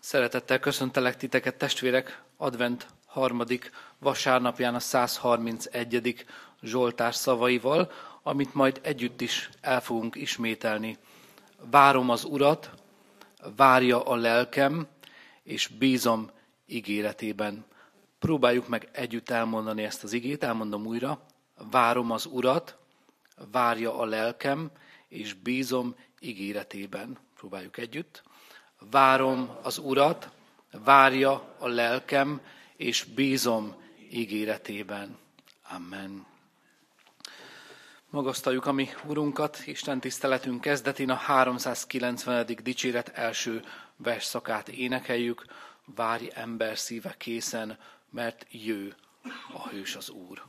Szeretettel köszöntelek titeket, testvérek, advent harmadik vasárnapján a 131. Zsoltár szavaival, amit majd együtt is el fogunk ismételni. Várom az Urat, várja a lelkem, és bízom ígéretében. Próbáljuk meg együtt elmondani ezt az igét, elmondom újra. Várom az Urat, várja a lelkem, és bízom ígéretében. Próbáljuk együtt. Várom az Urat, várja a lelkem, és bízom ígéretében. Amen. Magasztaljuk a mi Urunkat, Isten tiszteletünk kezdetén a 390. dicséret első versszakát énekeljük. Várj ember szíve készen, mert jő a hős az Úr.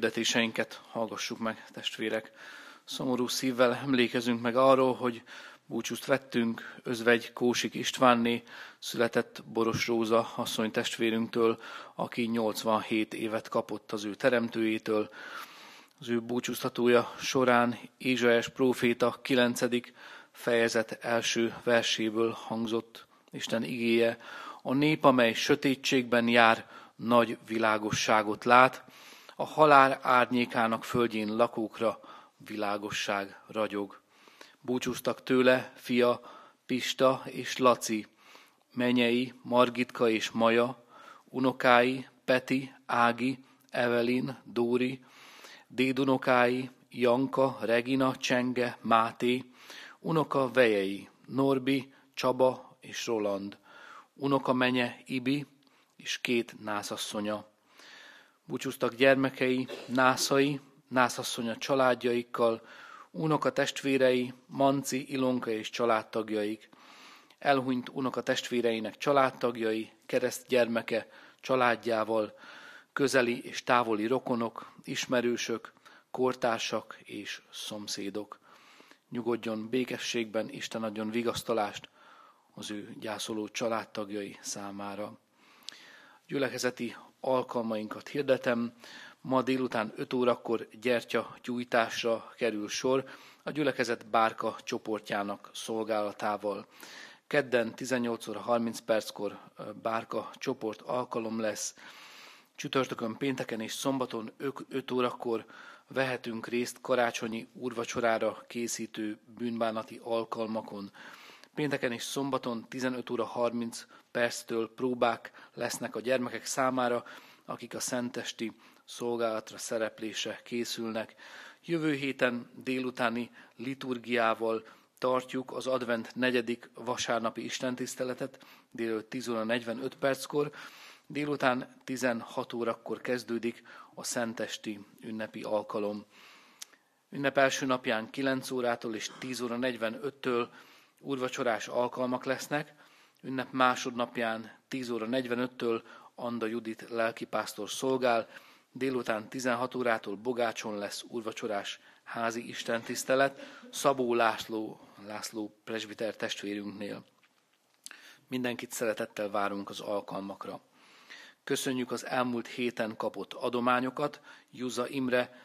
Hirdetéseinket hallgassuk meg, testvérek. Szomorú szívvel emlékezünk meg arról, hogy búcsút vettünk özvegy Kósik Istvánné, született Boros Róza asszony testvérünktől, aki 87 évet kapott az ő teremtőjétől. Az ő búcsúztatója során Ézsaes próféta 9. fejezet első verséből hangzott Isten igéje. A nép, amely sötétségben jár, nagy világosságot lát, a halál árnyékának földjén lakókra világosság ragyog. Búcsúztak tőle fia Pista és Laci, menyei Margitka és Maja, unokái Peti, Ági, Evelin, Dóri, dédunokái Janka, Regina, Csenge, Máté, unoka vejei Norbi, Csaba és Roland, unoka menye Ibi és két nászasszonya Búcsúztak gyermekei, nászai, nászasszonya családjaikkal, unoka testvérei, Manci, Ilonka és családtagjaik, elhunyt unoka testvéreinek családtagjai, kereszt gyermeke családjával, közeli és távoli rokonok, ismerősök, kortársak és szomszédok. Nyugodjon békességben, Isten adjon vigasztalást az ő gyászoló családtagjai számára. Gyülekezeti alkalmainkat hirdetem. Ma délután 5 órakor gyertya gyújtásra kerül sor a gyülekezet bárka csoportjának szolgálatával. Kedden 18 óra 30 perckor bárka csoport alkalom lesz. Csütörtökön, pénteken és szombaton 5 órakor vehetünk részt karácsonyi úrvacsorára készítő bűnbánati alkalmakon. Pénteken és szombaton 15 óra 30 perctől próbák lesznek a gyermekek számára, akik a szentesti szolgálatra szereplése készülnek. Jövő héten délutáni liturgiával tartjuk az advent negyedik vasárnapi istentiszteletet, délután 10 óra 45 perckor, délután 16 órakor kezdődik a szentesti ünnepi alkalom. Ünnep első napján 9 órától és 10 óra 45-től úrvacsorás alkalmak lesznek, ünnep másodnapján 10 óra 45-től Anda Judit lelkipásztor szolgál, délután 16 órától Bogácson lesz úrvacsorás házi istentisztelet, Szabó László, László presbiter testvérünknél. Mindenkit szeretettel várunk az alkalmakra. Köszönjük az elmúlt héten kapott adományokat. Juza Imre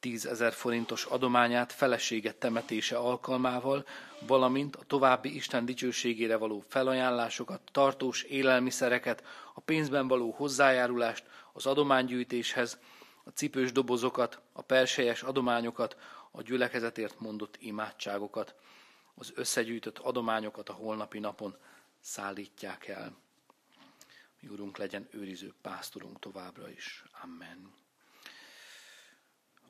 10 ezer forintos adományát felesége temetése alkalmával, valamint a további Isten dicsőségére való felajánlásokat, tartós élelmiszereket, a pénzben való hozzájárulást az adománygyűjtéshez, a cipős dobozokat, a perselyes adományokat, a gyülekezetért mondott imádságokat, az összegyűjtött adományokat a holnapi napon szállítják el. Mi Urunk legyen őriző pásztorunk továbbra is. Amen.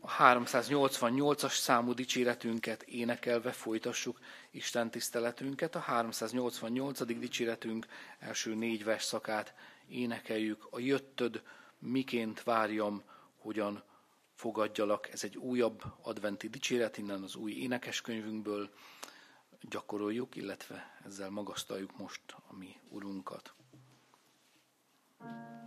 A 388-as számú dicséretünket énekelve folytassuk Isten tiszteletünket. A 388. dicséretünk első négy vers szakát énekeljük. A jöttöd, miként várjam, hogyan fogadjalak. Ez egy újabb adventi dicséret, innen az új énekeskönyvünkből gyakoroljuk, illetve ezzel magasztaljuk most a mi Urunkat. Hajtsuk meg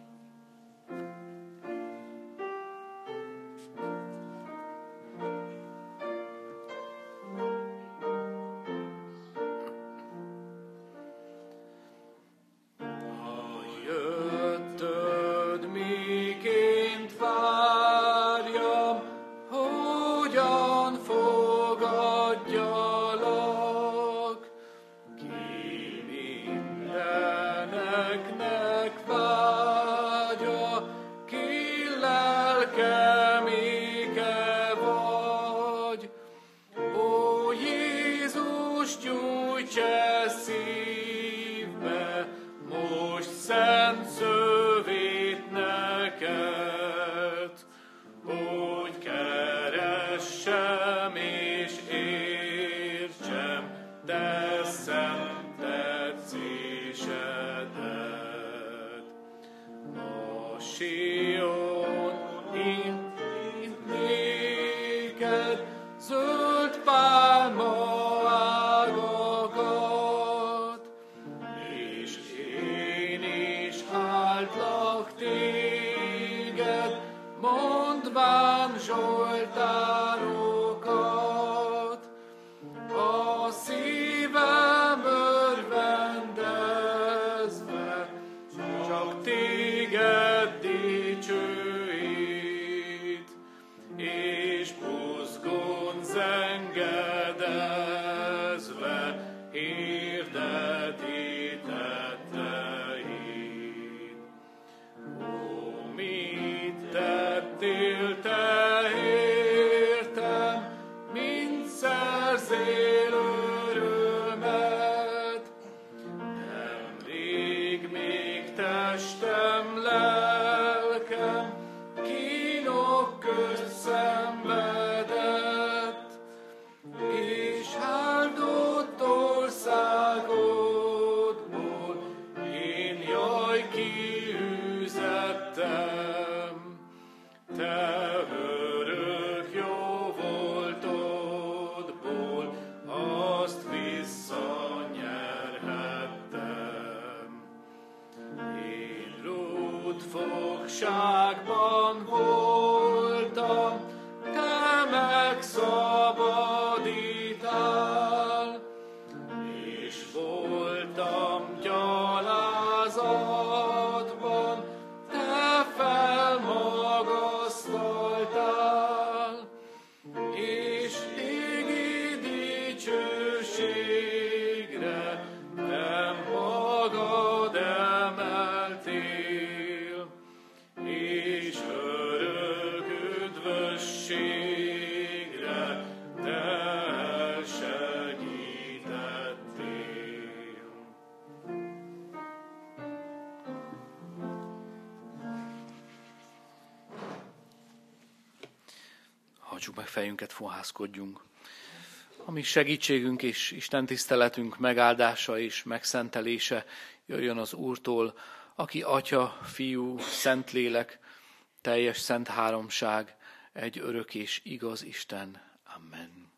fejünket, fohászkodjunk. A mi segítségünk és Isten tiszteletünk megáldása és megszentelése jöjjön az Úrtól, aki Atya, Fiú, Szentlélek, teljes szent háromság, egy örök és igaz Isten. Amen.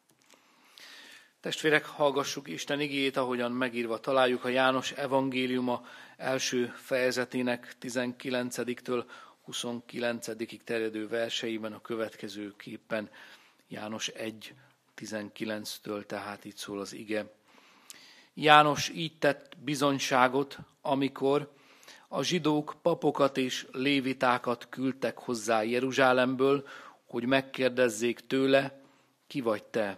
Testvérek, hallgassuk Isten igét, ahogyan megírva találjuk a János evangéliuma első fejezetének 19-től 29 terjedő verseiben a következő képpen János 1, 19-től, tehát itt szól az ige. János így tett bizonyságot, amikor a zsidók papokat és lévitákat küldtek hozzá Jeruzsálemből, hogy megkérdezzék tőle, ki vagy te.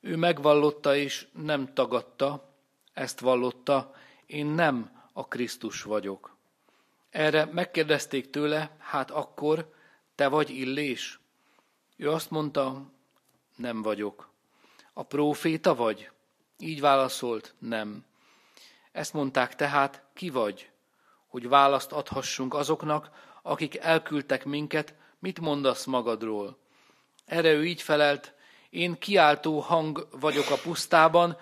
Ő megvallotta és nem tagadta, ezt vallotta, én nem a Krisztus vagyok. Erre megkérdezték tőle, hát akkor te vagy Illés? Ő azt mondta, nem vagyok. A próféta vagy? Így válaszolt, nem. Ezt mondták tehát, ki vagy? Hogy választ adhassunk azoknak, akik elküldtek minket, mit mondasz magadról? Erre ő így felelt, én kiáltó hang vagyok a pusztában,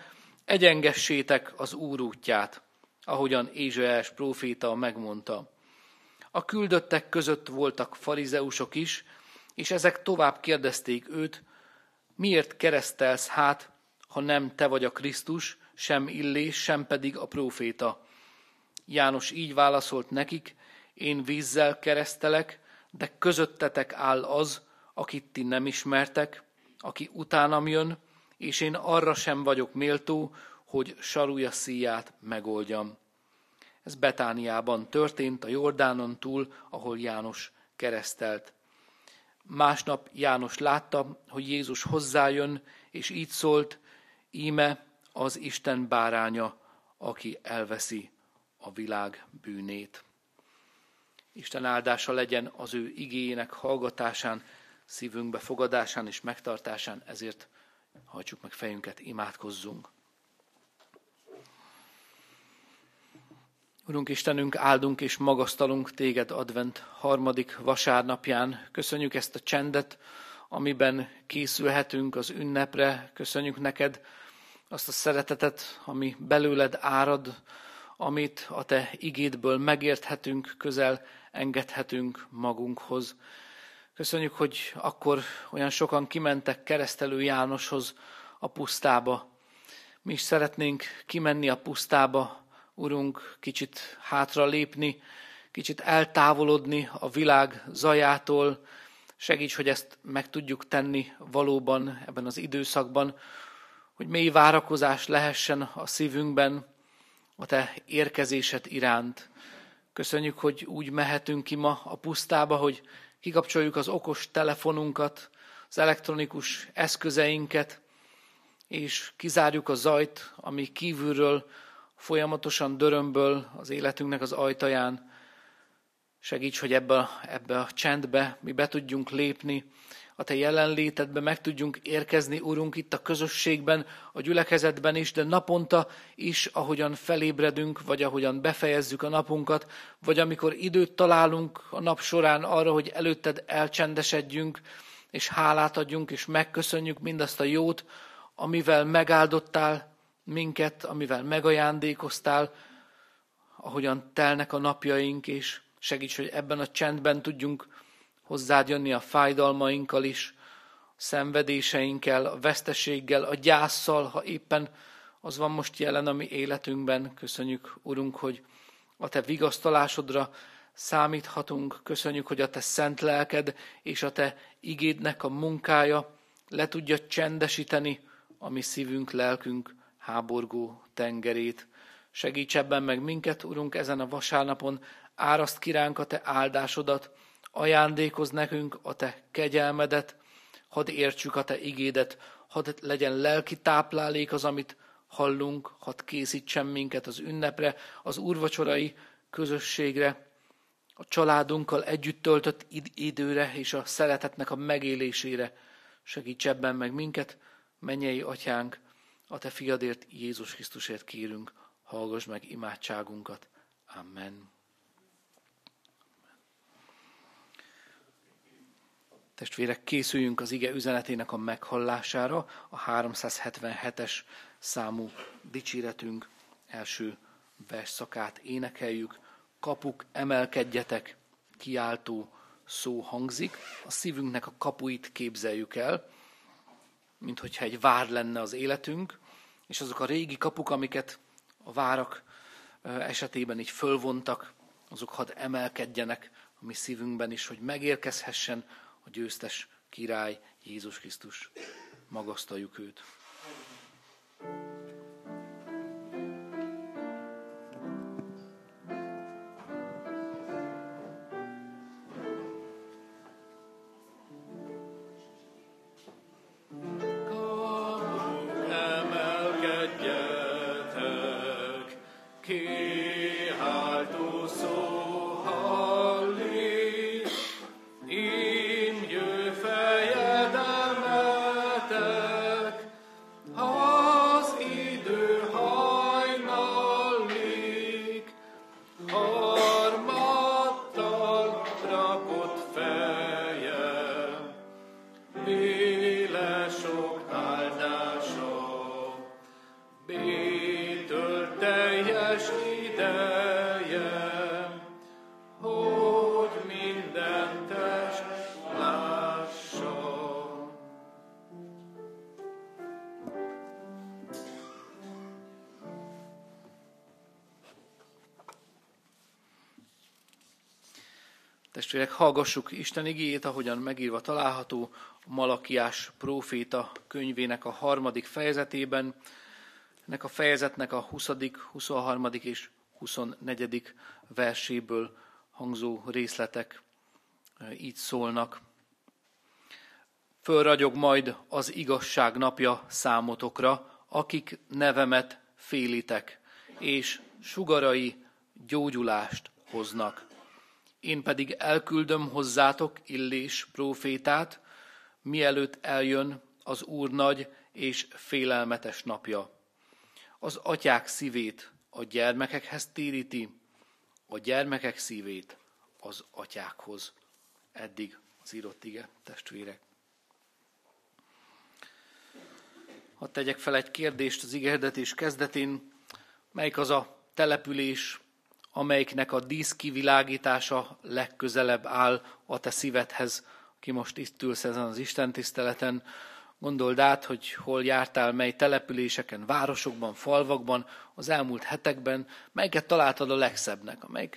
egyengessétek az Úr útját, ahogyan Ézsaes próféta megmondta. A küldöttek között voltak farizeusok is, és ezek tovább kérdezték őt, miért keresztelsz hát, ha nem te vagy a Krisztus, sem Illés, sem pedig a próféta. János így válaszolt nekik, én vízzel keresztelek, de közöttetek áll az, akit ti nem ismertek, aki utánam jön, és én arra sem vagyok méltó, hogy sarúja szíját megoldjam. Ez Betániában történt, a Jordánon túl, ahol János keresztelt. Másnap János látta, hogy Jézus hozzájön, és így szólt, íme az Isten báránya, aki elveszi a világ bűnét. Isten áldása legyen az ő igényének hallgatásán, szívünkbe fogadásán és megtartásán, ezért hajtsuk meg fejünket, imádkozzunk. Urunk Istenünk, áldunk és magasztalunk Téged advent harmadik vasárnapján. Köszönjük ezt a csendet, amiben készülhetünk az ünnepre. Köszönjük neked azt a szeretetet, ami belőled árad, amit a Te igédből megérthetünk, közel engedhetünk magunkhoz. Köszönjük, hogy akkor olyan sokan kimentek keresztelő Jánoshoz a pusztába. Mi is szeretnénk kimenni a pusztába, Urunk, kicsit hátra lépni, kicsit eltávolodni a világ zajától. Segíts, hogy ezt meg tudjuk tenni valóban ebben az időszakban, hogy mély várakozás lehessen a szívünkben a Te érkezésed iránt. Köszönjük, hogy úgy mehetünk ki ma a pusztába, hogy kikapcsoljuk az okos telefonunkat, az elektronikus eszközeinket, és kizárjuk a zajt, ami kívülről folyamatosan dörömböl az életünknek az ajtaján. Segíts, hogy ebbe, ebbe a csendbe mi be tudjunk lépni, a Te jelenlétedbe meg tudjunk érkezni, Urunk, itt a közösségben, a gyülekezetben is, de naponta is, ahogyan felébredünk, vagy ahogyan befejezzük a napunkat, vagy amikor időt találunk a nap során arra, hogy előtted elcsendesedjünk, és hálát adjunk, és megköszönjük mindazt a jót, amivel megáldottál, minket, amivel megajándékoztál, ahogyan telnek a napjaink, és segíts, hogy ebben a csendben tudjunk hozzád jönni a fájdalmainkkal is, a szenvedéseinkkel, a veszteséggel, a gyászsal, ha éppen az van most jelen a mi életünkben. Köszönjük, Urunk, hogy a Te vigasztalásodra számíthatunk. Köszönjük, hogy a Te szent lelked és a Te igédnek a munkája le tudja csendesíteni a mi szívünk, lelkünk háborgó tengerét. Segíts ebben meg minket, Urunk, ezen a vasárnapon, áraszt kiránk a Te áldásodat, ajándékoz nekünk a Te kegyelmedet, hadd értsük a Te igédet, hadd legyen lelki táplálék az, amit hallunk, hadd készítsen minket az ünnepre, az úrvacsorai közösségre, a családunkkal együtt töltött időre és a szeretetnek a megélésére. Segíts ebben meg minket, mennyei atyánk, a te fiadért, Jézus Krisztusért kérünk, hallgass meg imádságunkat. Amen. Testvérek, készüljünk az ige üzenetének a meghallására, a 377-es számú dicséretünk első versszakát énekeljük. Kapuk, emelkedjetek, kiáltó szó hangzik. A szívünknek a kapuit képzeljük el, mint hogyha egy vár lenne az életünk, és azok a régi kapuk, amiket a várak esetében így fölvontak, azok hadd emelkedjenek a mi szívünkben is, hogy megérkezhessen a győztes király Jézus Krisztus. Magasztaljuk őt. Testvérek, hallgassuk Isten igéjét, ahogyan megírva található Malakiás próféta könyvének a harmadik fejezetében. Ennek a fejezetnek a 20., 23. és 24. verséből hangzó részletek e, így szólnak. Fölragyog majd az igazság napja számotokra, akik nevemet félitek, és sugarai gyógyulást hoznak én pedig elküldöm hozzátok Illés prófétát, mielőtt eljön az Úr nagy és félelmetes napja. Az atyák szívét a gyermekekhez téríti, a gyermekek szívét az atyákhoz. Eddig az írott ige, testvérek. Ha tegyek fel egy kérdést az igehdetés kezdetén, melyik az a település, amelyiknek a dísz kivilágítása legközelebb áll a te szívedhez, aki most itt ülsz ezen az Isten tiszteleten. Gondold át, hogy hol jártál, mely településeken, városokban, falvakban, az elmúlt hetekben, melyiket találtad a legszebbnek, amelyik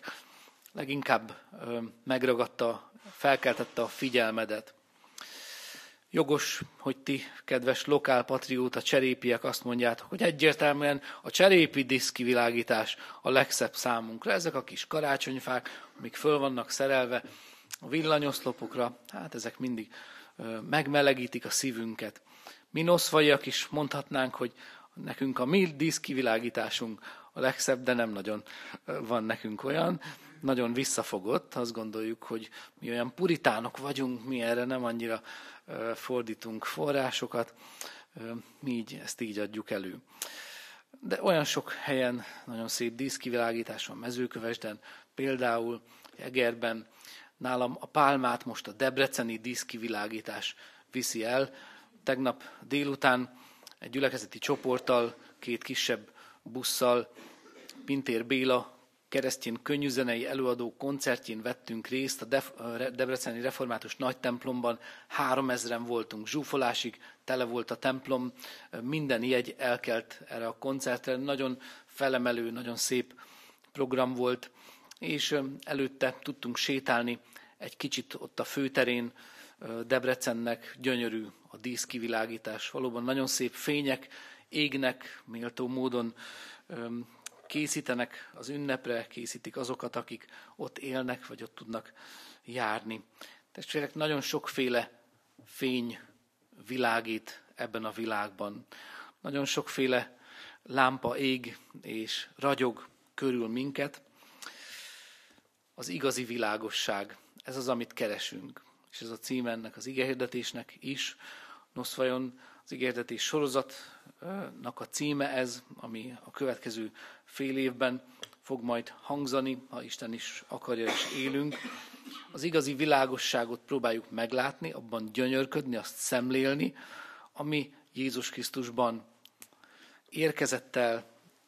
leginkább megragadta, felkeltette a figyelmedet. Jogos, hogy ti, kedves lokálpatrióta cserépiek azt mondjátok, hogy egyértelműen a cserépi diszkivilágítás a legszebb számunkra. Ezek a kis karácsonyfák, amik föl vannak szerelve a villanyoszlopokra, hát ezek mindig megmelegítik a szívünket. Mi noszvaiak is mondhatnánk, hogy nekünk a mi diszkivilágításunk a legszebb, de nem nagyon van nekünk olyan. Nagyon visszafogott, azt gondoljuk, hogy mi olyan puritánok vagyunk, mi erre nem annyira fordítunk forrásokat, mi így, ezt így adjuk elő. De olyan sok helyen nagyon szép díszkivilágítás van mezőkövesden, például Egerben, nálam a pálmát most a debreceni díszkivilágítás viszi el. Tegnap délután egy gyülekezeti csoporttal, két kisebb busszal Pintér Béla keresztény könnyűzenei előadó koncertjén vettünk részt a Debreceni Református Nagy Templomban. Három ezeren voltunk zsúfolásig, tele volt a templom, minden jegy elkelt erre a koncertre. Nagyon felemelő, nagyon szép program volt, és előtte tudtunk sétálni egy kicsit ott a főterén, Debrecennek gyönyörű a díszkivilágítás. Valóban nagyon szép fények égnek méltó módon készítenek az ünnepre, készítik azokat, akik ott élnek, vagy ott tudnak járni. Testvérek, nagyon sokféle fény világít ebben a világban. Nagyon sokféle lámpa ég és ragyog körül minket. Az igazi világosság, ez az, amit keresünk. És ez a cím ennek az igehirdetésnek is. Nos, vajon az igehirdetés sorozatnak a címe ez, ami a következő fél évben fog majd hangzani, ha Isten is akarja és élünk. Az igazi világosságot próbáljuk meglátni, abban gyönyörködni, azt szemlélni, ami Jézus Krisztusban érkezett el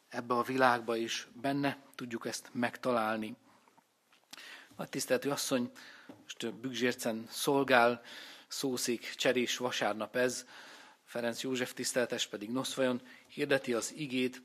ebbe a világba, és benne tudjuk ezt megtalálni. A tiszteltő asszony most Bügzsércen szolgál, szószék cserés vasárnap ez, Ferenc József tiszteletes pedig Noszvajon hirdeti az igét,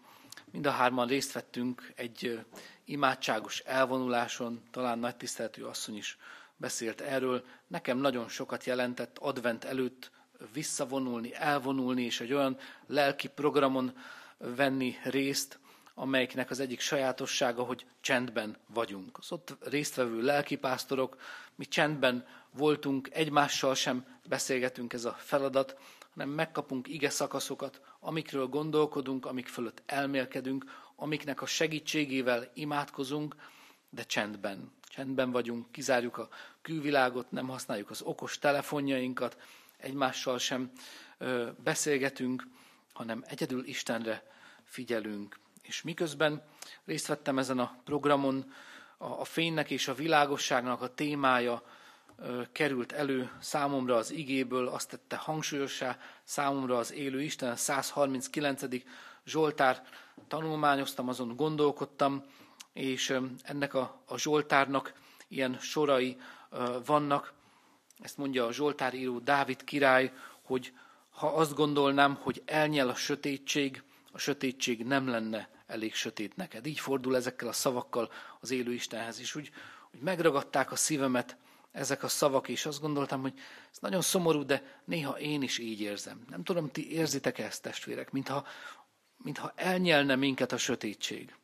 Mind a hárman részt vettünk egy imádságos elvonuláson, talán nagy tiszteletű asszony is beszélt erről. Nekem nagyon sokat jelentett advent előtt visszavonulni, elvonulni, és egy olyan lelki programon venni részt, amelyiknek az egyik sajátossága, hogy csendben vagyunk. Az ott résztvevő lelkipásztorok, mi csendben voltunk, egymással sem beszélgetünk ez a feladat, hanem megkapunk ige szakaszokat, amikről gondolkodunk, amik fölött elmélkedünk, amiknek a segítségével imádkozunk, de csendben. Csendben vagyunk, kizárjuk a külvilágot, nem használjuk az okos telefonjainkat, egymással sem ö, beszélgetünk, hanem egyedül Istenre figyelünk. És miközben részt vettem ezen a programon, a, a fénynek és a világosságnak a témája került elő számomra az igéből, azt tette hangsúlyossá számomra az élő Isten, a 139. Zsoltár tanulmányoztam, azon gondolkodtam, és ennek a, a Zsoltárnak ilyen sorai vannak. Ezt mondja a Zsoltár író Dávid király, hogy ha azt gondolnám, hogy elnyel a sötétség, a sötétség nem lenne elég sötét neked. Így fordul ezekkel a szavakkal az élő Istenhez is. Úgy, úgy megragadták a szívemet ezek a szavak, és azt gondoltam, hogy ez nagyon szomorú, de néha én is így érzem. Nem tudom, ti érzitek ezt, testvérek, mintha, mintha elnyelne minket a sötétség.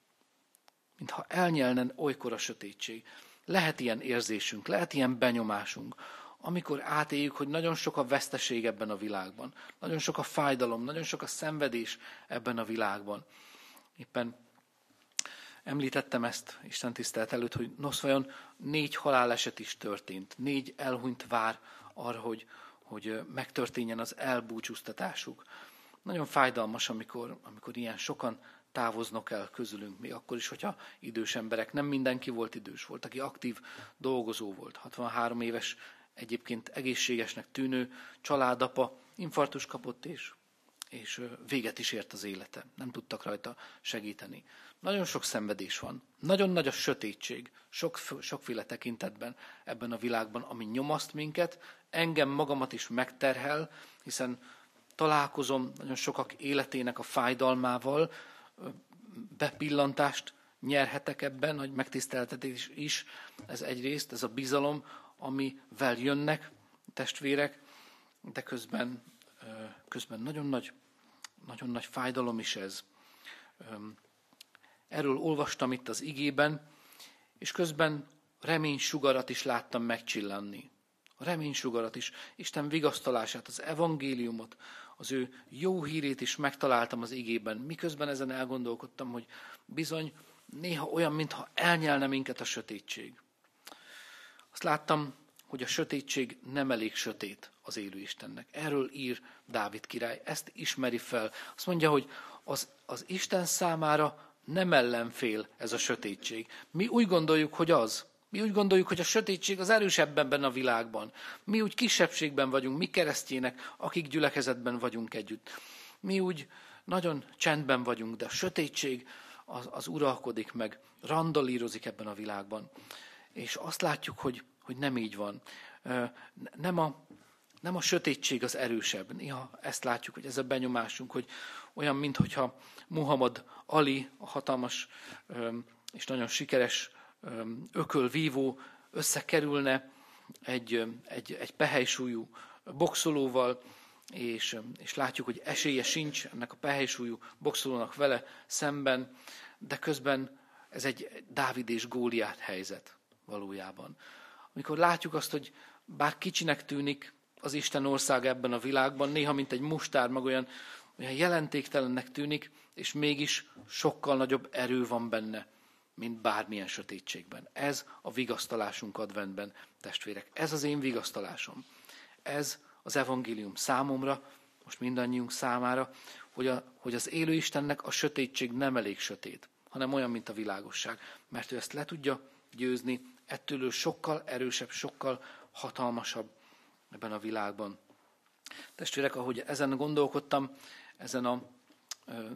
Mintha elnyelne olykor a sötétség. Lehet ilyen érzésünk, lehet ilyen benyomásunk, amikor átéljük, hogy nagyon sok a veszteség ebben a világban, nagyon sok a fájdalom, nagyon sok a szenvedés ebben a világban. Éppen említettem ezt Isten tisztelt előtt, hogy nos, vajon négy haláleset is történt, négy elhunyt vár arra, hogy, hogy megtörténjen az elbúcsúztatásuk. Nagyon fájdalmas, amikor, amikor ilyen sokan távoznak el közülünk, még akkor is, hogyha idős emberek. Nem mindenki volt idős, volt, aki aktív dolgozó volt. 63 éves egyébként egészségesnek tűnő családapa infarktus kapott, és, és véget is ért az élete. Nem tudtak rajta segíteni. Nagyon sok szenvedés van. Nagyon nagy a sötétség, sok, sokféle tekintetben ebben a világban, ami nyomaszt minket, engem magamat is megterhel, hiszen találkozom nagyon sokak életének a fájdalmával, bepillantást nyerhetek ebben, hogy megtiszteltetés is, ez egyrészt, ez a bizalom, amivel jönnek testvérek, de közben, közben nagyon nagy, nagyon nagy fájdalom is ez. Erről olvastam itt az igében, és közben reménysugarat is láttam megcsillanni. A reménysugarat is, Isten vigasztalását, az evangéliumot, az ő jó hírét is megtaláltam az igében. Miközben ezen elgondolkodtam, hogy bizony néha olyan, mintha elnyelne minket a sötétség. Azt láttam, hogy a sötétség nem elég sötét az élő Istennek. Erről ír Dávid király, ezt ismeri fel. Azt mondja, hogy az, az Isten számára nem ellenfél ez a sötétség. Mi úgy gondoljuk, hogy az. Mi úgy gondoljuk, hogy a sötétség az erősebb ebben a világban. Mi úgy kisebbségben vagyunk, mi keresztjének, akik gyülekezetben vagyunk együtt. Mi úgy nagyon csendben vagyunk, de a sötétség az, az uralkodik meg, randalírozik ebben a világban. És azt látjuk, hogy, hogy nem így van. Nem a, nem a sötétség az erősebb. Néha ezt látjuk, hogy ez a benyomásunk, hogy olyan, mintha Muhammad Ali, a hatalmas és nagyon sikeres ökölvívó összekerülne egy, egy, egy pehely boxolóval, és, és látjuk, hogy esélye sincs ennek a pehely boxolónak vele szemben, de közben ez egy Dávid és Góliát helyzet valójában. Amikor látjuk azt, hogy bár kicsinek tűnik az Isten ország ebben a világban, néha mint egy mustár mag olyan, olyan jelentéktelennek tűnik, és mégis sokkal nagyobb erő van benne, mint bármilyen sötétségben. Ez a vigasztalásunk adventben, testvérek. Ez az én vigasztalásom. Ez az evangélium számomra, most mindannyiunk számára, hogy, a, hogy az élő Istennek a sötétség nem elég sötét, hanem olyan, mint a világosság. Mert ő ezt le tudja győzni, ettől ő sokkal erősebb, sokkal hatalmasabb ebben a világban. Testvérek, ahogy ezen gondolkodtam, ezen a,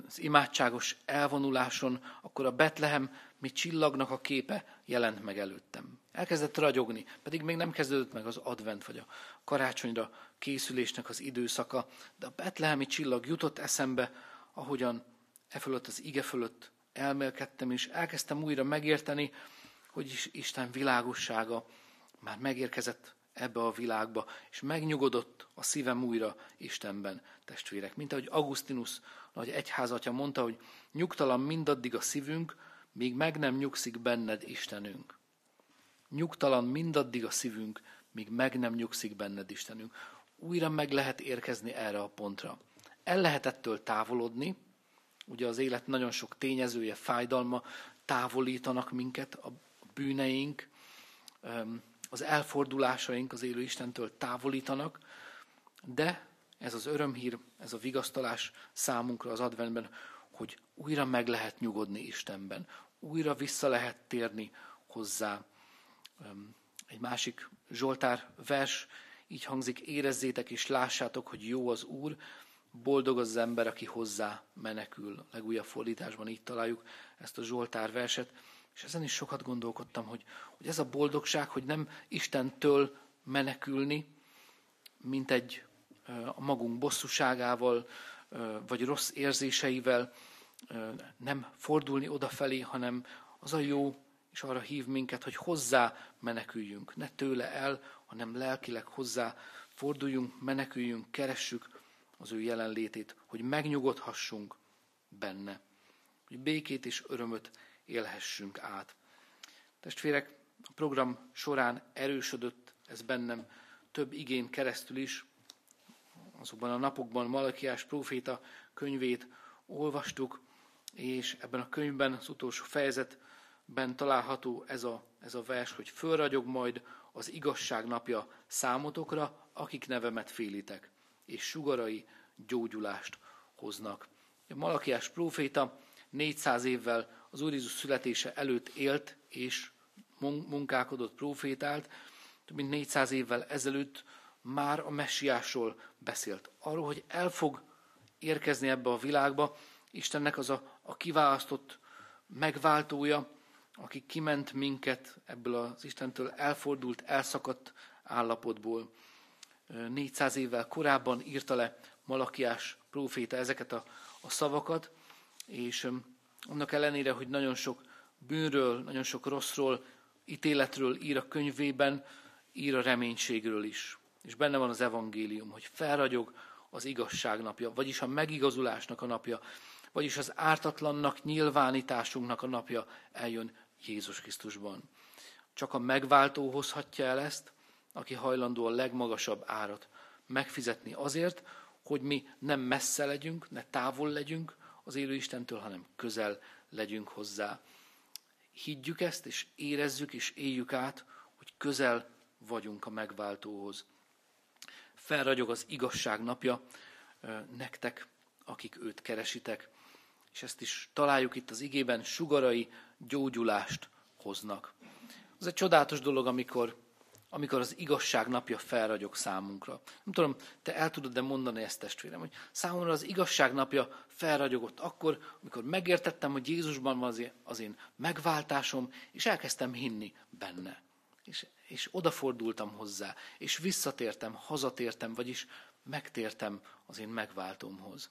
az imádságos elvonuláson, akkor a Betlehem mi csillagnak a képe jelent meg előttem. Elkezdett ragyogni, pedig még nem kezdődött meg az advent vagy a karácsonyra készülésnek az időszaka, de a betlehemi csillag jutott eszembe, ahogyan e fölött az ige fölött elmélkedtem, és elkezdtem újra megérteni, hogy Isten világossága már megérkezett ebbe a világba, és megnyugodott a szívem újra Istenben, testvérek. Mint ahogy Augustinus nagy egyházatja mondta, hogy nyugtalan mindaddig a szívünk, míg meg nem nyugszik benned Istenünk. Nyugtalan mindaddig a szívünk, míg meg nem nyugszik benned Istenünk. Újra meg lehet érkezni erre a pontra. El lehet ettől távolodni, ugye az élet nagyon sok tényezője, fájdalma távolítanak minket a bűneink, az elfordulásaink az élő Istentől távolítanak, de ez az örömhír, ez a vigasztalás számunkra az adventben, hogy újra meg lehet nyugodni Istenben. újra vissza lehet térni hozzá. Egy másik Zsoltár vers így hangzik, érezzétek és lássátok, hogy jó az Úr, boldog az ember, aki hozzá menekül. A legújabb fordításban így találjuk ezt a Zsoltár verset. És ezen is sokat gondolkodtam, hogy, hogy ez a boldogság, hogy nem Istentől menekülni, mint egy a magunk bosszúságával, vagy rossz érzéseivel nem fordulni odafelé, hanem az a jó, és arra hív minket, hogy hozzá meneküljünk. Ne tőle el, hanem lelkileg hozzá forduljunk, meneküljünk, keressük az ő jelenlétét, hogy megnyugodhassunk benne, hogy békét és örömöt élhessünk át. Testvérek, a program során erősödött ez bennem több igén keresztül is. Azokban a napokban Malakiás próféta könyvét olvastuk, és ebben a könyvben az utolsó fejezetben található ez a, ez a vers, hogy fölragyog majd az igazság napja számotokra, akik nevemet félitek, és sugarai gyógyulást hoznak. A Malakiás próféta 400 évvel az Úr Jézus születése előtt élt és munkálkodott, profétált, több mint 400 évvel ezelőtt már a messiásról beszélt. Arról, hogy el fog érkezni ebbe a világba, Istennek az a, a kiválasztott megváltója, aki kiment minket ebből az Istentől elfordult, elszakadt állapotból. 400 évvel korábban írta le Malakiás próféta ezeket a, a szavakat, és annak ellenére, hogy nagyon sok bűnről, nagyon sok rosszról, ítéletről ír a könyvében, ír a reménységről is. És benne van az evangélium, hogy felragyog az igazság napja, vagyis a megigazulásnak a napja, vagyis az ártatlannak nyilvánításunknak a napja eljön Jézus Krisztusban. Csak a megváltó hozhatja el ezt, aki hajlandó a legmagasabb árat megfizetni azért, hogy mi nem messze legyünk, ne távol legyünk az élő Istentől, hanem közel legyünk hozzá. Higgyük ezt, és érezzük, és éljük át, hogy közel vagyunk a megváltóhoz. Felragyog az igazság napja nektek, akik őt keresitek, és ezt is találjuk itt az igében, sugarai gyógyulást hoznak. Ez egy csodálatos dolog, amikor, amikor az igazság napja felragyog számunkra. Nem tudom, te el tudod-e mondani ezt testvérem, hogy számomra az igazság napja felragyogott akkor, amikor megértettem, hogy Jézusban van az én, megváltásom, és elkezdtem hinni benne. És, és odafordultam hozzá, és visszatértem, hazatértem, vagyis megtértem az én megváltómhoz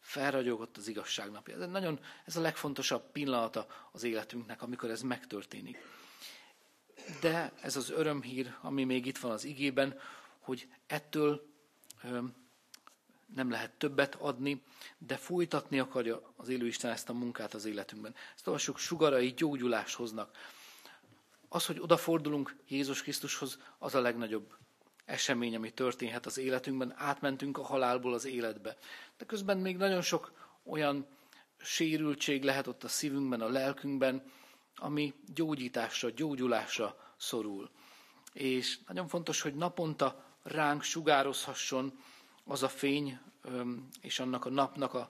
felragyogott az igazság napja. Ez, nagyon, ez a legfontosabb pillanata az életünknek, amikor ez megtörténik. De ez az örömhír, ami még itt van az igében, hogy ettől nem lehet többet adni, de folytatni akarja az élő Isten ezt a munkát az életünkben. Ezt olvassuk, sugarai gyógyulást hoznak. Az, hogy odafordulunk Jézus Krisztushoz, az a legnagyobb esemény, ami történhet az életünkben, átmentünk a halálból az életbe. De közben még nagyon sok olyan sérültség lehet ott a szívünkben, a lelkünkben, ami gyógyításra, gyógyulásra szorul. És nagyon fontos, hogy naponta ránk sugározhasson az a fény, és annak a napnak a,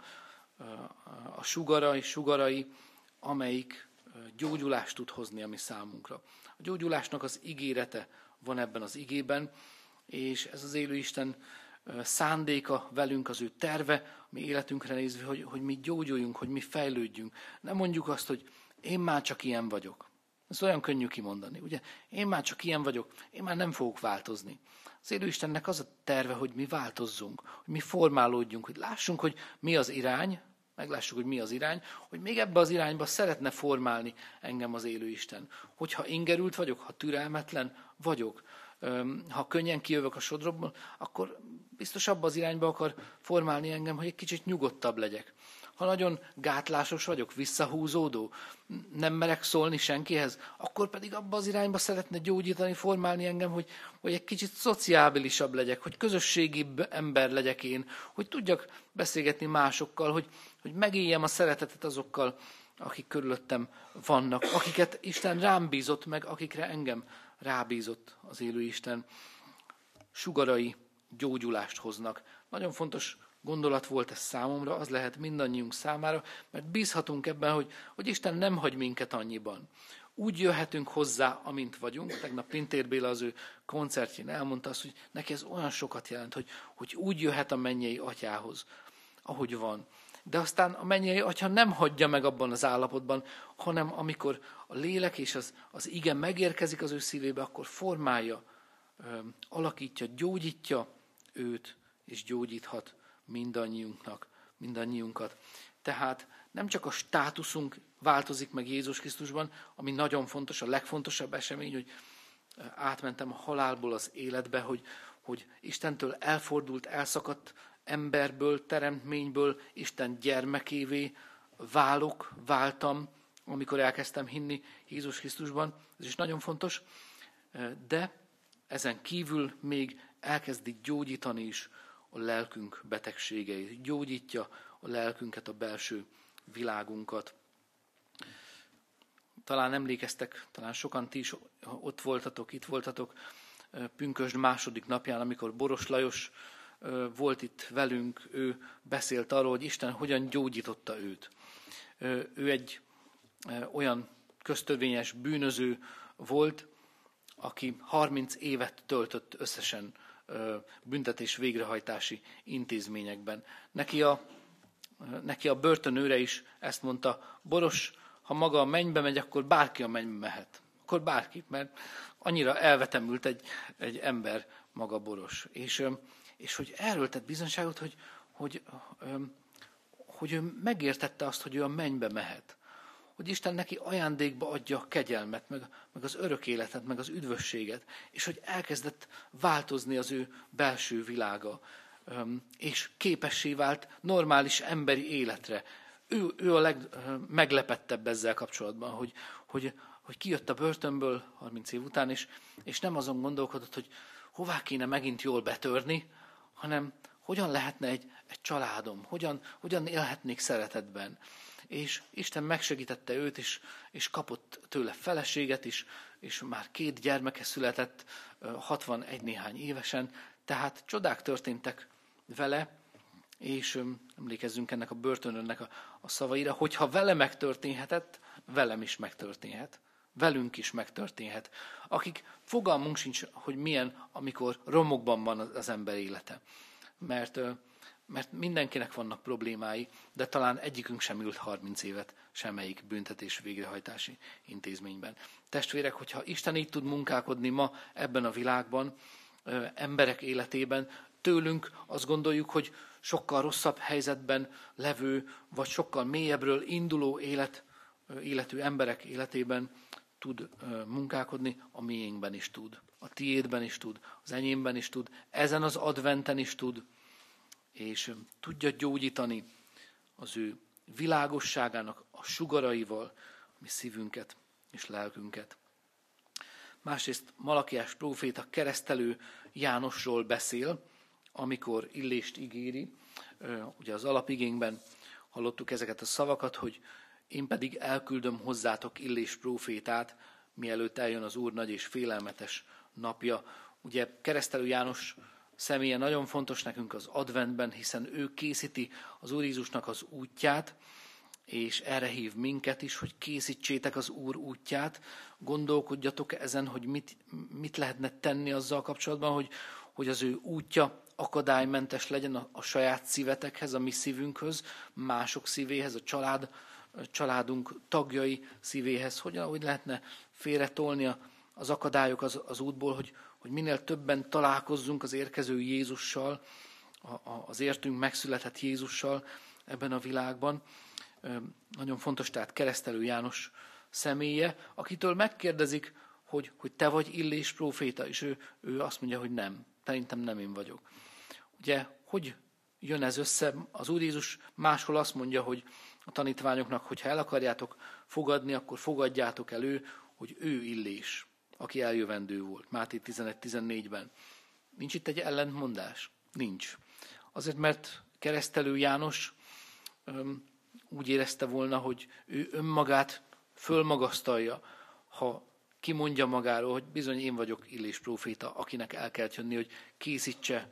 a sugarai, sugarai, amelyik gyógyulást tud hozni a mi számunkra. A gyógyulásnak az ígérete van ebben az igében, és ez az élő Isten szándéka velünk, az ő terve, mi életünkre nézve, hogy, hogy mi gyógyuljunk, hogy mi fejlődjünk. Nem mondjuk azt, hogy én már csak ilyen vagyok. Ez olyan könnyű kimondani, ugye? Én már csak ilyen vagyok, én már nem fogok változni. Az élő Istennek az a terve, hogy mi változzunk, hogy mi formálódjunk, hogy lássunk, hogy mi az irány, meglássuk, hogy mi az irány, hogy még ebbe az irányba szeretne formálni engem az élő Isten. Hogyha ingerült vagyok, ha türelmetlen vagyok, ha könnyen kijövök a sodromból, akkor biztos abba az irányba akar formálni engem, hogy egy kicsit nyugodtabb legyek. Ha nagyon gátlásos vagyok, visszahúzódó, nem merek szólni senkihez, akkor pedig abba az irányba szeretne gyógyítani, formálni engem, hogy, hogy egy kicsit szociábilisabb legyek, hogy közösségi ember legyek én, hogy tudjak beszélgetni másokkal, hogy, hogy megéljem a szeretetet azokkal, akik körülöttem vannak, akiket Isten rám bízott meg, akikre engem rábízott az élő Isten. Sugarai gyógyulást hoznak. Nagyon fontos gondolat volt ez számomra, az lehet mindannyiunk számára, mert bízhatunk ebben, hogy, hogy Isten nem hagy minket annyiban. Úgy jöhetünk hozzá, amint vagyunk. Tegnap Pintér Béla az ő koncertjén elmondta azt, hogy neki ez olyan sokat jelent, hogy, hogy úgy jöhet a mennyei atyához, ahogy van. De aztán a mennyei atya nem hagyja meg abban az állapotban, hanem amikor a lélek és az, az igen megérkezik az ő szívébe, akkor formálja, alakítja, gyógyítja őt, és gyógyíthat mindannyiunknak, mindannyiunkat. Tehát nem csak a státuszunk változik meg Jézus Krisztusban, ami nagyon fontos, a legfontosabb esemény, hogy átmentem a halálból az életbe, hogy, hogy Istentől elfordult, elszakadt emberből, teremtményből Isten gyermekévé válok, váltam, amikor elkezdtem hinni Jézus Krisztusban. Ez is nagyon fontos. De ezen kívül még elkezdi gyógyítani is a lelkünk betegségeit. Gyógyítja a lelkünket, a belső világunkat. Talán emlékeztek, talán sokan ti is ott voltatok, itt voltatok, Pünkösd második napján, amikor Boros Lajos volt itt velünk, ő beszélt arról, hogy Isten hogyan gyógyította őt. Ő egy olyan köztörvényes bűnöző volt, aki 30 évet töltött összesen büntetés végrehajtási intézményekben. Neki a, neki a börtönőre is ezt mondta, Boros, ha maga a mennybe megy, akkor bárki a mennybe mehet. Akkor bárki, mert annyira elvetemült egy, egy ember maga Boros. És, és hogy erről tett bizonyságot, hogy, hogy, hogy ő megértette azt, hogy ő a mennybe mehet hogy Isten neki ajándékba adja a kegyelmet, meg, meg az örök életet, meg az üdvösséget, és hogy elkezdett változni az ő belső világa, és képessé vált normális emberi életre. Ő, ő a legmeglepettebb ezzel kapcsolatban, hogy, hogy, hogy kijött a börtönből 30 év után, és, és nem azon gondolkodott, hogy hová kéne megint jól betörni, hanem hogyan lehetne egy, egy családom, hogyan, hogyan élhetnék szeretetben és Isten megsegítette őt, és, és kapott tőle feleséget is, és már két gyermeke született 61 néhány évesen, tehát csodák történtek vele, és emlékezzünk ennek a börtönönnek a, a szavaira, hogyha vele megtörténhetett, velem is megtörténhet. Velünk is megtörténhet. Akik fogalmunk sincs, hogy milyen, amikor romokban van az ember élete. Mert mert mindenkinek vannak problémái, de talán egyikünk sem ült 30 évet semmelyik büntetés végrehajtási intézményben. Testvérek, hogyha Isten így tud munkálkodni ma ebben a világban, emberek életében, tőlünk azt gondoljuk, hogy sokkal rosszabb helyzetben levő, vagy sokkal mélyebbről induló élet, életű emberek életében tud munkálkodni, a miénkben is tud. A tiédben is tud, az enyémben is tud, ezen az adventen is tud, és tudja gyógyítani az ő világosságának a sugaraival mi szívünket és lelkünket. Másrészt Malakiás próféta keresztelő Jánosról beszél, amikor Illést ígéri. Ugye az alapigényben hallottuk ezeket a szavakat, hogy én pedig elküldöm hozzátok Illés prófétát, mielőtt eljön az Úr nagy és félelmetes napja. Ugye keresztelő János személye nagyon fontos nekünk az adventben, hiszen ő készíti az Úr Jézusnak az útját, és erre hív minket is, hogy készítsétek az Úr útját, gondolkodjatok ezen, hogy mit, mit lehetne tenni azzal kapcsolatban, hogy, hogy az ő útja akadálymentes legyen a, a saját szívetekhez, a mi szívünkhöz, mások szívéhez, a család, a családunk tagjai szívéhez, hogyan, hogy lehetne félretolni az akadályok az, az útból, hogy, hogy minél többen találkozzunk az érkező Jézussal, az értünk megszületett Jézussal ebben a világban. Nagyon fontos tehát keresztelő János személye, akitől megkérdezik, hogy, hogy te vagy Illés próféta, és ő, ő azt mondja, hogy nem, szerintem nem én vagyok. Ugye, hogy jön ez össze? Az Úr Jézus máshol azt mondja, hogy a tanítványoknak, hogy ha el akarjátok fogadni, akkor fogadjátok elő, hogy ő Illés aki eljövendő volt. Máté 11-14-ben. Nincs itt egy ellentmondás? Nincs. Azért, mert keresztelő János öm, úgy érezte volna, hogy ő önmagát fölmagasztalja, ha kimondja magáról, hogy bizony én vagyok Illés próféta, akinek el kell jönni, hogy készítse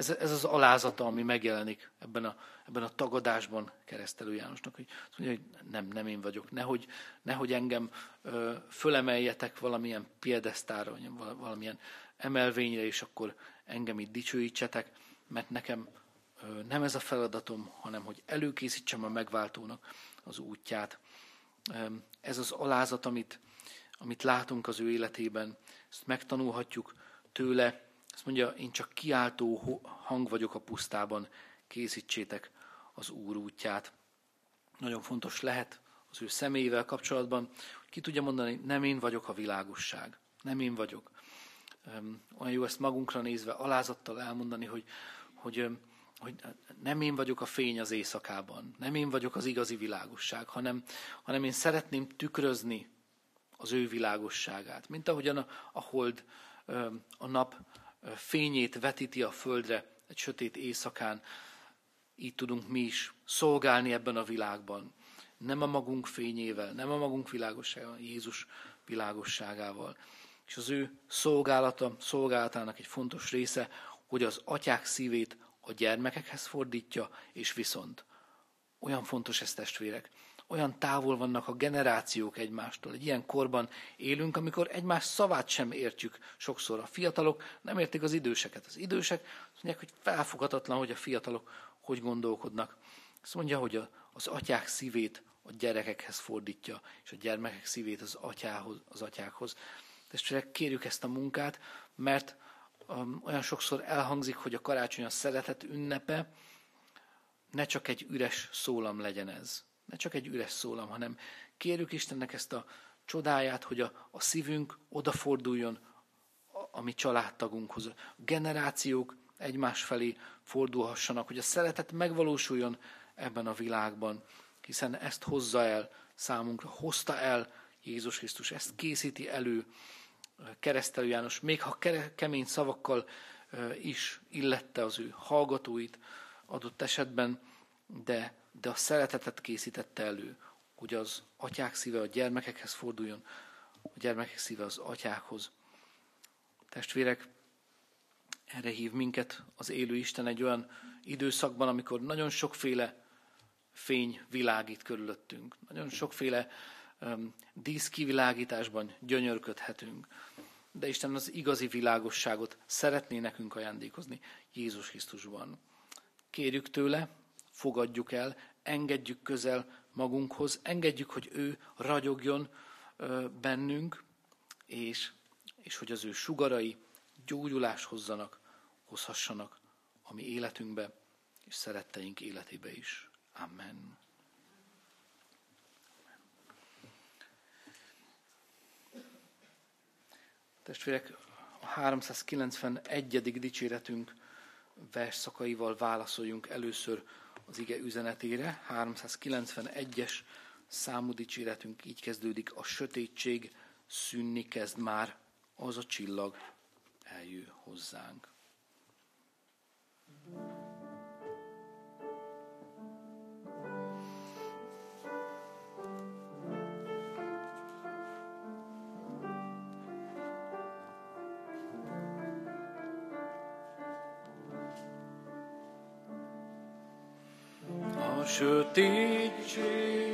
ez, ez az alázata, ami megjelenik ebben a, ebben a tagadásban keresztelő Jánosnak, hogy azt mondja, hogy nem, nem én vagyok, nehogy, nehogy engem ö, fölemeljetek valamilyen piedesztára, valamilyen emelvényre, és akkor engem itt dicsőítsetek, mert nekem ö, nem ez a feladatom, hanem hogy előkészítsem a megváltónak az útját. Ez az alázat, amit, amit látunk az ő életében, ezt megtanulhatjuk tőle, azt mondja, én csak kiáltó hang vagyok a pusztában, készítsétek az Úr útját. Nagyon fontos lehet az ő személyével kapcsolatban, hogy ki tudja mondani, nem én vagyok a világosság, nem én vagyok. Olyan jó ezt magunkra nézve alázattal elmondani, hogy, hogy, hogy nem én vagyok a fény az éjszakában, nem én vagyok az igazi világosság, hanem, hanem én szeretném tükrözni az ő világosságát. Mint ahogyan a, a hold, a nap fényét vetíti a földre egy sötét éjszakán, így tudunk mi is szolgálni ebben a világban. Nem a magunk fényével, nem a magunk világosságával, Jézus világosságával. És az ő szolgálata, szolgálatának egy fontos része, hogy az atyák szívét a gyermekekhez fordítja, és viszont. Olyan fontos ez testvérek, olyan távol vannak a generációk egymástól. Egy ilyen korban élünk, amikor egymás szavát sem értjük sokszor. A fiatalok nem értik az időseket. Az idősek azt mondják, hogy felfoghatatlan, hogy a fiatalok hogy gondolkodnak. Azt mondja, hogy az atyák szívét a gyerekekhez fordítja, és a gyermekek szívét az, atyához, az atyákhoz. Testvérek, kérjük ezt a munkát, mert um, olyan sokszor elhangzik, hogy a karácsony a szeretet ünnepe, ne csak egy üres szólam legyen ez ne csak egy üres szólam, hanem kérjük Istennek ezt a csodáját, hogy a, a szívünk odaforduljon a, a mi családtagunkhoz. A generációk egymás felé fordulhassanak, hogy a szeretet megvalósuljon ebben a világban, hiszen ezt hozza el számunkra, hozta el Jézus Krisztus, ezt készíti elő keresztelő János, még ha kemény szavakkal is illette az ő hallgatóit adott esetben, de de a szeretetet készítette elő, hogy az atyák szíve a gyermekekhez forduljon, a gyermekek szíve az atyákhoz. Testvérek, erre hív minket az élő Isten egy olyan időszakban, amikor nagyon sokféle fény világít körülöttünk. Nagyon sokféle um, díszkivilágításban gyönyörködhetünk. De Isten az igazi világosságot szeretné nekünk ajándékozni Jézus Krisztusban. Kérjük tőle, fogadjuk el, engedjük közel magunkhoz, engedjük, hogy ő ragyogjon bennünk, és, és hogy az ő sugarai gyógyulás hozzanak, hozhassanak a mi életünkbe, és szeretteink életébe is. Amen. Testvérek, a 391. dicséretünk versszakaival válaszoljunk először az ige üzenetére. 391-es számú dicséretünk így kezdődik. A sötétség szűnni kezd már, az a csillag eljő hozzánk. Sötétség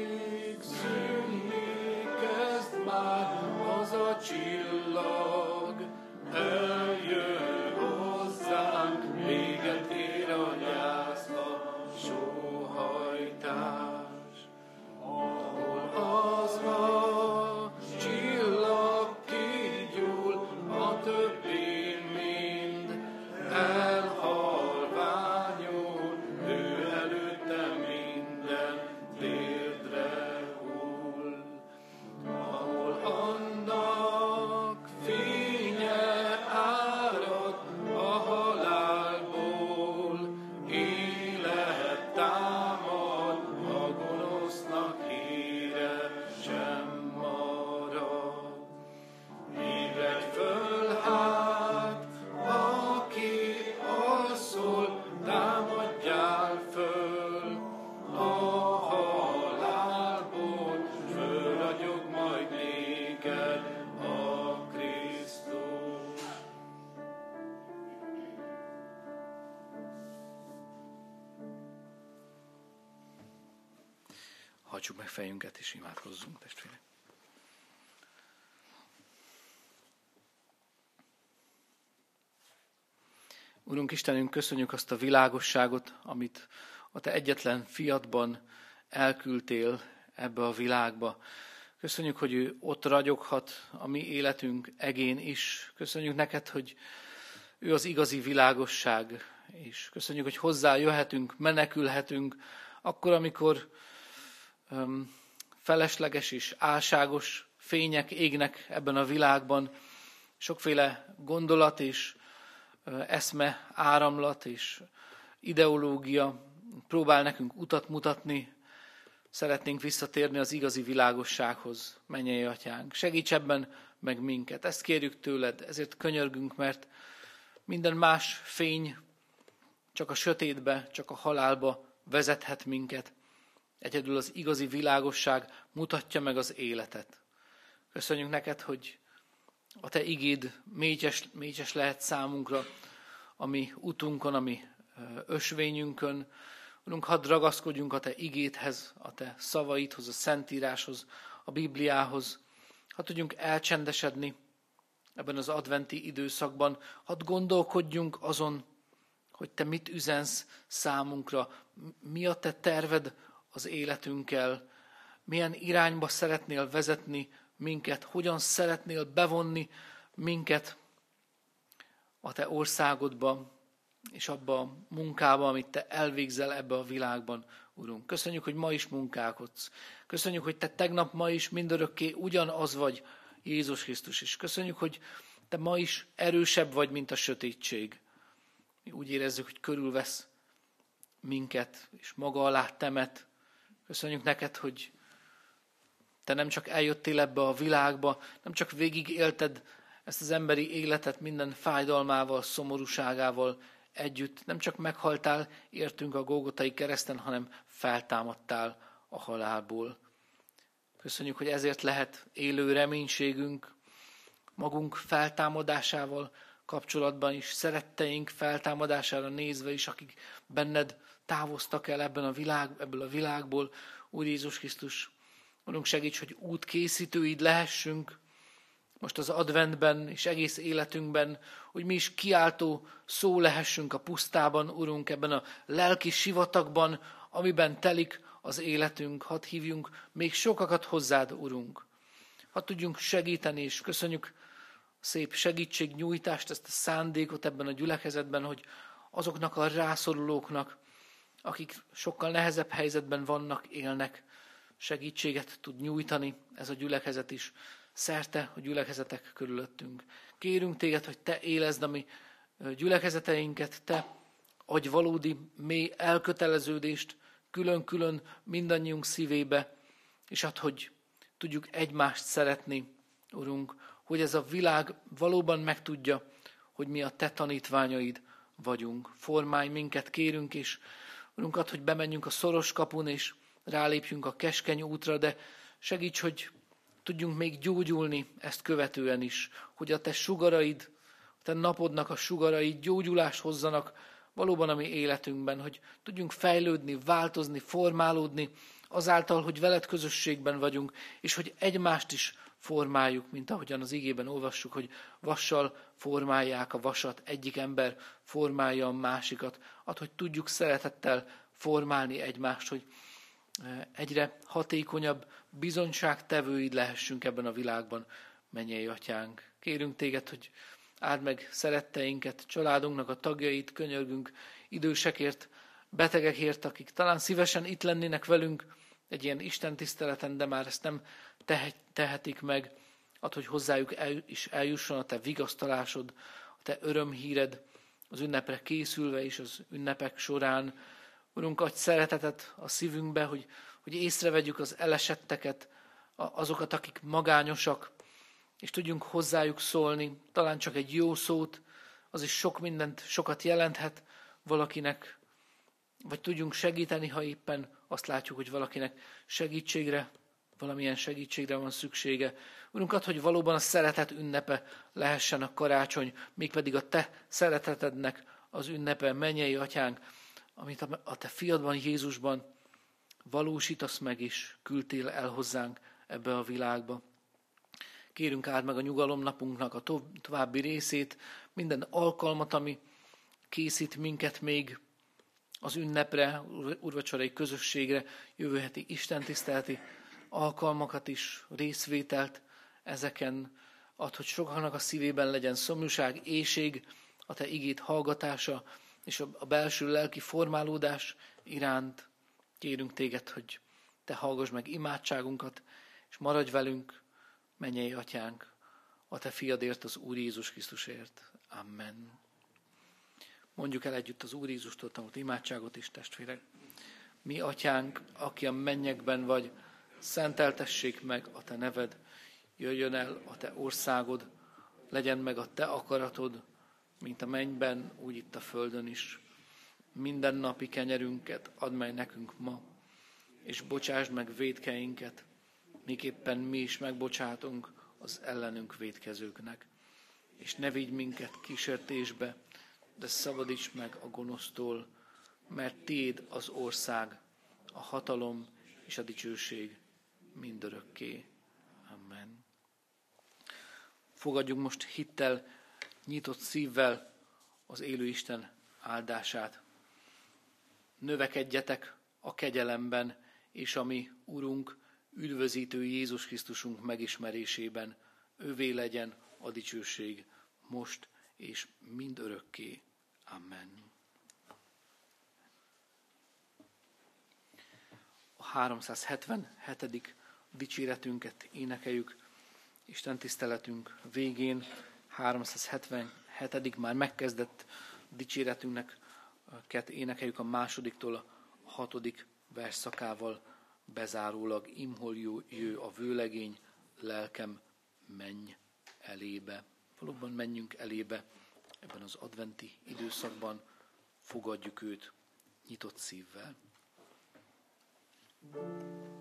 fejünket, és imádkozzunk, testvérek. Urunk Istenünk, köszönjük azt a világosságot, amit a Te egyetlen fiatban elküldtél ebbe a világba. Köszönjük, hogy ő ott ragyoghat a mi életünk egén is. Köszönjük neked, hogy ő az igazi világosság, és köszönjük, hogy hozzá jöhetünk, menekülhetünk, akkor, amikor felesleges és álságos fények égnek ebben a világban, sokféle gondolat és eszme áramlat és ideológia próbál nekünk utat mutatni, szeretnénk visszatérni az igazi világossághoz, mennyei atyánk. Segíts ebben meg minket. Ezt kérjük tőled, ezért könyörgünk, mert minden más fény csak a sötétbe, csak a halálba vezethet minket. Egyedül az igazi világosság mutatja meg az életet. Köszönjük neked, hogy a te igéd mélyes, mélyes lehet számunkra, a mi utunkon, a mi ösvényünkön. Urunk, hadd ragaszkodjunk a te igéthez, a te szavaidhoz, a Szentíráshoz, a Bibliához. Hadd tudjunk elcsendesedni ebben az adventi időszakban. Hadd gondolkodjunk azon, hogy te mit üzensz számunkra, mi a te terved az életünkkel, milyen irányba szeretnél vezetni minket, hogyan szeretnél bevonni minket a te országodba, és abba a munkába, amit te elvégzel ebbe a világban, Urunk. Köszönjük, hogy ma is munkálkodsz. Köszönjük, hogy te tegnap, ma is mindörökké ugyanaz vagy, Jézus Krisztus is. Köszönjük, hogy te ma is erősebb vagy, mint a sötétség. Mi úgy érezzük, hogy körülvesz minket, és maga alá temet. Köszönjük neked, hogy te nem csak eljöttél ebbe a világba, nem csak végig élted ezt az emberi életet minden fájdalmával, szomorúságával együtt, nem csak meghaltál, értünk a Gógotai kereszten, hanem feltámadtál a halálból. Köszönjük, hogy ezért lehet élő reménységünk magunk feltámadásával kapcsolatban is, szeretteink feltámadására nézve is, akik benned távoztak el ebben a világ, ebből a világból. Úr Jézus Krisztus, Urunk, segíts, hogy útkészítőid lehessünk, most az adventben és egész életünkben, hogy mi is kiáltó szó lehessünk a pusztában, Urunk, ebben a lelki sivatagban, amiben telik az életünk. Hadd hívjunk még sokakat hozzád, Urunk. Hadd tudjunk segíteni, és köszönjük szép segítségnyújtást, ezt a szándékot ebben a gyülekezetben, hogy azoknak a rászorulóknak, akik sokkal nehezebb helyzetben vannak, élnek, segítséget tud nyújtani ez a gyülekezet is szerte a gyülekezetek körülöttünk. Kérünk téged, hogy te élezd a mi gyülekezeteinket, te adj valódi mély elköteleződést külön-külön mindannyiunk szívébe, és add, hogy tudjuk egymást szeretni, Urunk, hogy ez a világ valóban megtudja, hogy mi a te tanítványaid vagyunk. Formálj minket, kérünk, és Urunk, add, hogy bemenjünk a szoros kapun, és rálépjünk a keskeny útra, de segíts, hogy tudjunk még gyógyulni ezt követően is, hogy a te sugaraid, a te napodnak a sugarai gyógyulást hozzanak valóban a mi életünkben, hogy tudjunk fejlődni, változni, formálódni, azáltal, hogy veled közösségben vagyunk, és hogy egymást is formáljuk, mint ahogyan az igében olvassuk, hogy vassal formálják a vasat, egyik ember formálja a másikat, ad, hogy tudjuk szeretettel formálni egymást, hogy egyre hatékonyabb bizonyságtevőid lehessünk ebben a világban, mennyei atyánk. Kérünk téged, hogy áld meg szeretteinket, családunknak a tagjait, könyörgünk idősekért, betegekért, akik talán szívesen itt lennének velünk egy ilyen Isten tiszteleten, de már ezt nem tehetik meg. Ad, hogy hozzájuk el, is eljusson a te vigasztalásod, a te örömhíred, az ünnepre készülve is, az ünnepek során, Urunk, adj szeretetet a szívünkbe, hogy, hogy észrevegyük az elesetteket, azokat, akik magányosak, és tudjunk hozzájuk szólni, talán csak egy jó szót, az is sok mindent, sokat jelenthet valakinek, vagy tudjunk segíteni, ha éppen azt látjuk, hogy valakinek segítségre, valamilyen segítségre van szüksége. Urunk, add, hogy valóban a szeretet ünnepe lehessen a karácsony, mégpedig a Te szeretetednek az ünnepe, mennyei atyánk, amit a te fiadban, Jézusban valósítasz meg is, küldtél el hozzánk ebbe a világba. Kérünk áld meg a nyugalomnapunknak a további részét, minden alkalmat, ami készít minket még az ünnepre, urvacsorai közösségre, jövő heti istentiszteleti alkalmakat is, részvételt ezeken, ad, hogy sokaknak a szívében legyen szomjúság, éjség, a te igét hallgatása, és a belső lelki formálódás iránt kérünk téged, hogy te hallgass meg imádságunkat, és maradj velünk, mennyei atyánk, a te fiadért, az Úr Jézus Krisztusért. Amen. Mondjuk el együtt az Úr Jézustól tanult imádságot is, testvérek. Mi, atyánk, aki a mennyekben vagy, szenteltessék meg a te neved, jöjjön el a te országod, legyen meg a te akaratod, mint a mennyben, úgy itt a földön is. Minden napi kenyerünket add meg nekünk ma, és bocsásd meg védkeinket, miképpen mi is megbocsátunk az ellenünk védkezőknek. És ne vigy minket kísértésbe, de szabadíts meg a gonosztól, mert tiéd az ország, a hatalom és a dicsőség mindörökké. Amen. Fogadjunk most hittel, nyitott szívvel az élő Isten áldását. Növekedjetek a kegyelemben, és a mi Urunk, üdvözítő Jézus Krisztusunk megismerésében, ővé legyen a dicsőség most és mind örökké. Amen. A 377. dicséretünket énekeljük Isten tiszteletünk végén 377. már megkezdett dicséretünknek ket énekeljük a másodiktól a hatodik versszakával bezárólag imhol jő a vőlegény, lelkem, menj elébe. Valóban menjünk elébe ebben az adventi időszakban, fogadjuk őt nyitott szívvel. thank you